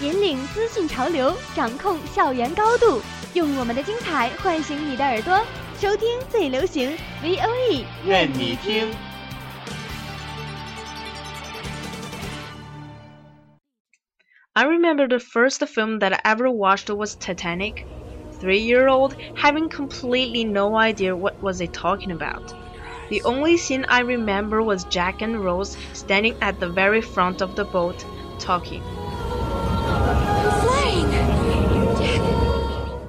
引领资讯潮流，掌控校园高度，用我们的精彩唤醒你的耳朵，收听最流行 V O E，愿你听。 I remember the first film that I ever watched was Titanic. Three year old, having completely no idea what was it talking about. The only scene I remember was Jack and Rose standing at the very front of the boat, talking.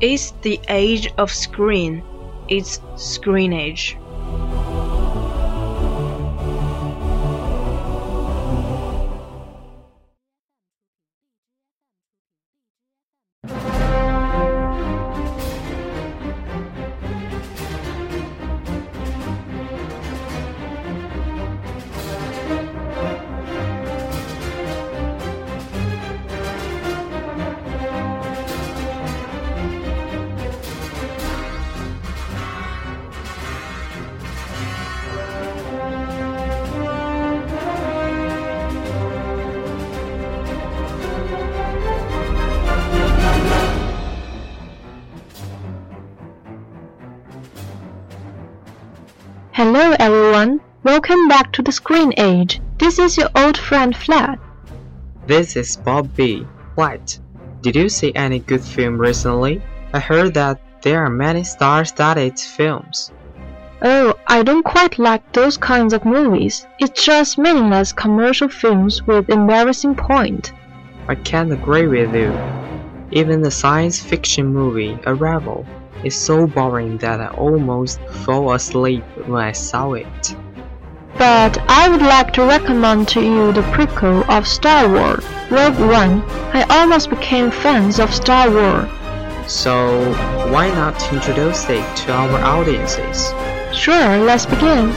It's the age of screen. It's screen Hello everyone, welcome back to the Screen Age. This is your old friend Flat. This is Bob B. White. Did you see any good film recently? I heard that there are many star-studded films. Oh, I don't quite like those kinds of movies. It's just meaningless commercial films with embarrassing point. I can't agree with you. Even the science fiction movie Arrival is so boring that I almost fell asleep when I saw it. But I would like to recommend to you the prequel of Star Wars, Rogue One. I almost became fans of Star Wars. So why not introduce it to our audiences? Sure, let's begin.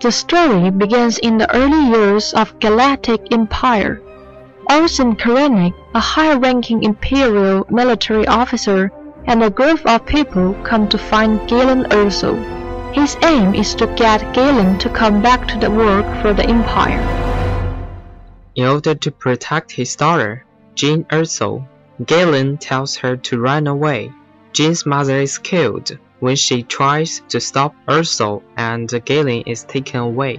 The story begins in the early years of Galactic Empire. Orson Krennic, a high-ranking Imperial military officer, and a group of people come to find Galen Erso. His aim is to get Galen to come back to the work for the Empire. In order to protect his daughter, Jean Erso, Galen tells her to run away. Jean's mother is killed when she tries to stop Erso and Galen is taken away.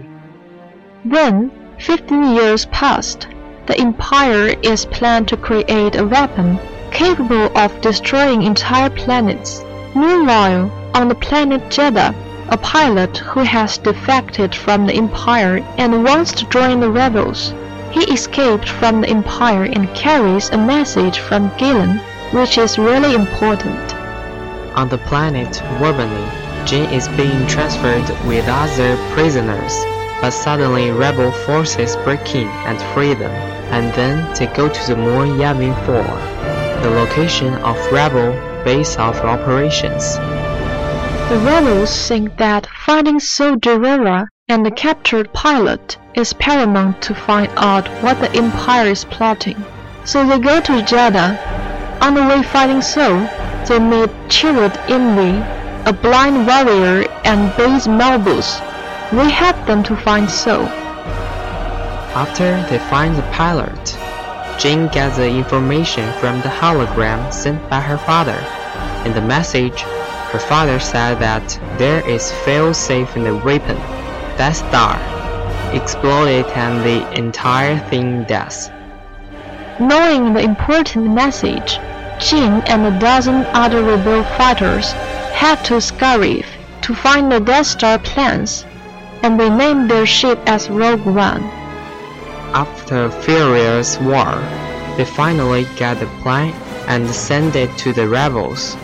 Then, 15 years passed. The Empire is planned to create a weapon capable of destroying entire planets. Meanwhile, on the planet Jedha, a pilot who has defected from the Empire and wants to join the rebels. He escaped from the Empire and carries a message from Galen, which is really important. On the planet Wobani, Jyn is being transferred with other prisoners, but suddenly rebel forces break in and free them, and then they go to the moon Yavin 4. The location of rebel base of operations. The rebels think that finding Gerrera and the captured pilot is paramount to find out what the Empire is plotting. So they go to Jedha. On the way fighting Saw, they meet Chirrut Îmwe, a blind warrior, and Baze Malbus. They help them to find Saw. After they find the pilot, Jane gets the information from the hologram sent by her father. In the message, her father said that there is fail-safe in the weapon. Death Star exploded and the entire thing dies. Knowing the important message, Jyn and a dozen other rebel fighters head to Scarif to find the Death Star plans, and they name their ship as Rogue One. After a furious war, they finally get the plan and send it to the rebels.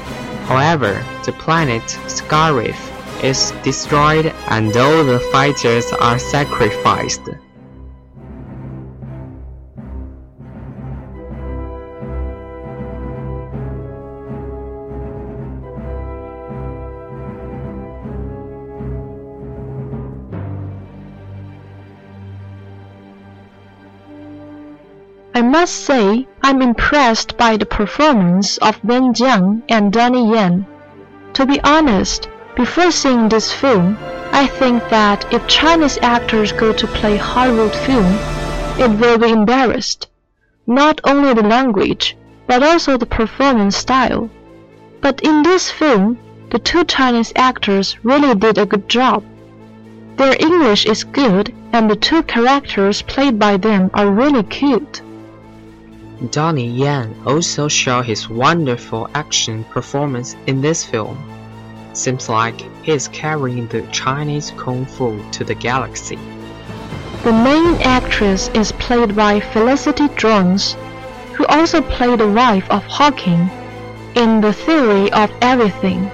However, the planet Scarif is destroyed and all the fighters are sacrificed. I must say I'm impressed by the performance of Wen Jiang and Donnie Yen. To be honest, before seeing this film, I think that if Chinese actors go to play Hollywood film, it will be embarrassed. Not only the language, but also the performance style. But in this film, the two Chinese actors really did a good job. Their English is good, and the two characters played by them are really cute. Donnie Yen also showed his wonderful action performance in this film. Seems like he is carrying the Chinese kung fu to the galaxy. The main actress is played by Felicity Jones, who also played the wife of Hawking in The Theory of Everything.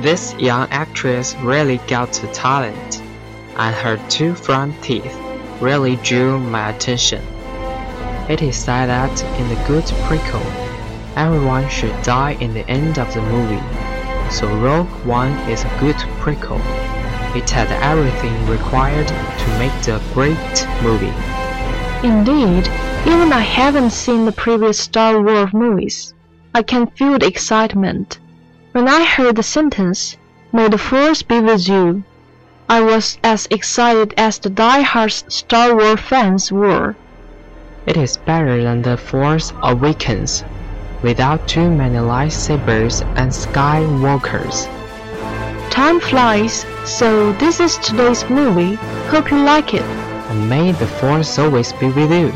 This young actress really got the talent, and her two front teeth really drew my attention. It is said that in the good prequel, everyone should die in the end of the movie. So Rogue One is a good prequel. It had everything required to make the great movie. Indeed, even I haven't seen the previous Star Wars movies. I can feel the excitement. When I heard the sentence, May the Force be with you, I was as excited as the die-hard Star Wars fans were. It is better than The Force Awakens, without too many lightsabers and skywalkers. Time flies, so this is today's movie. Hope you like it. And may the Force always be with you.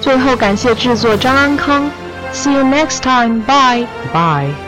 最后感谢制作张安康。See you next time. Bye. Bye.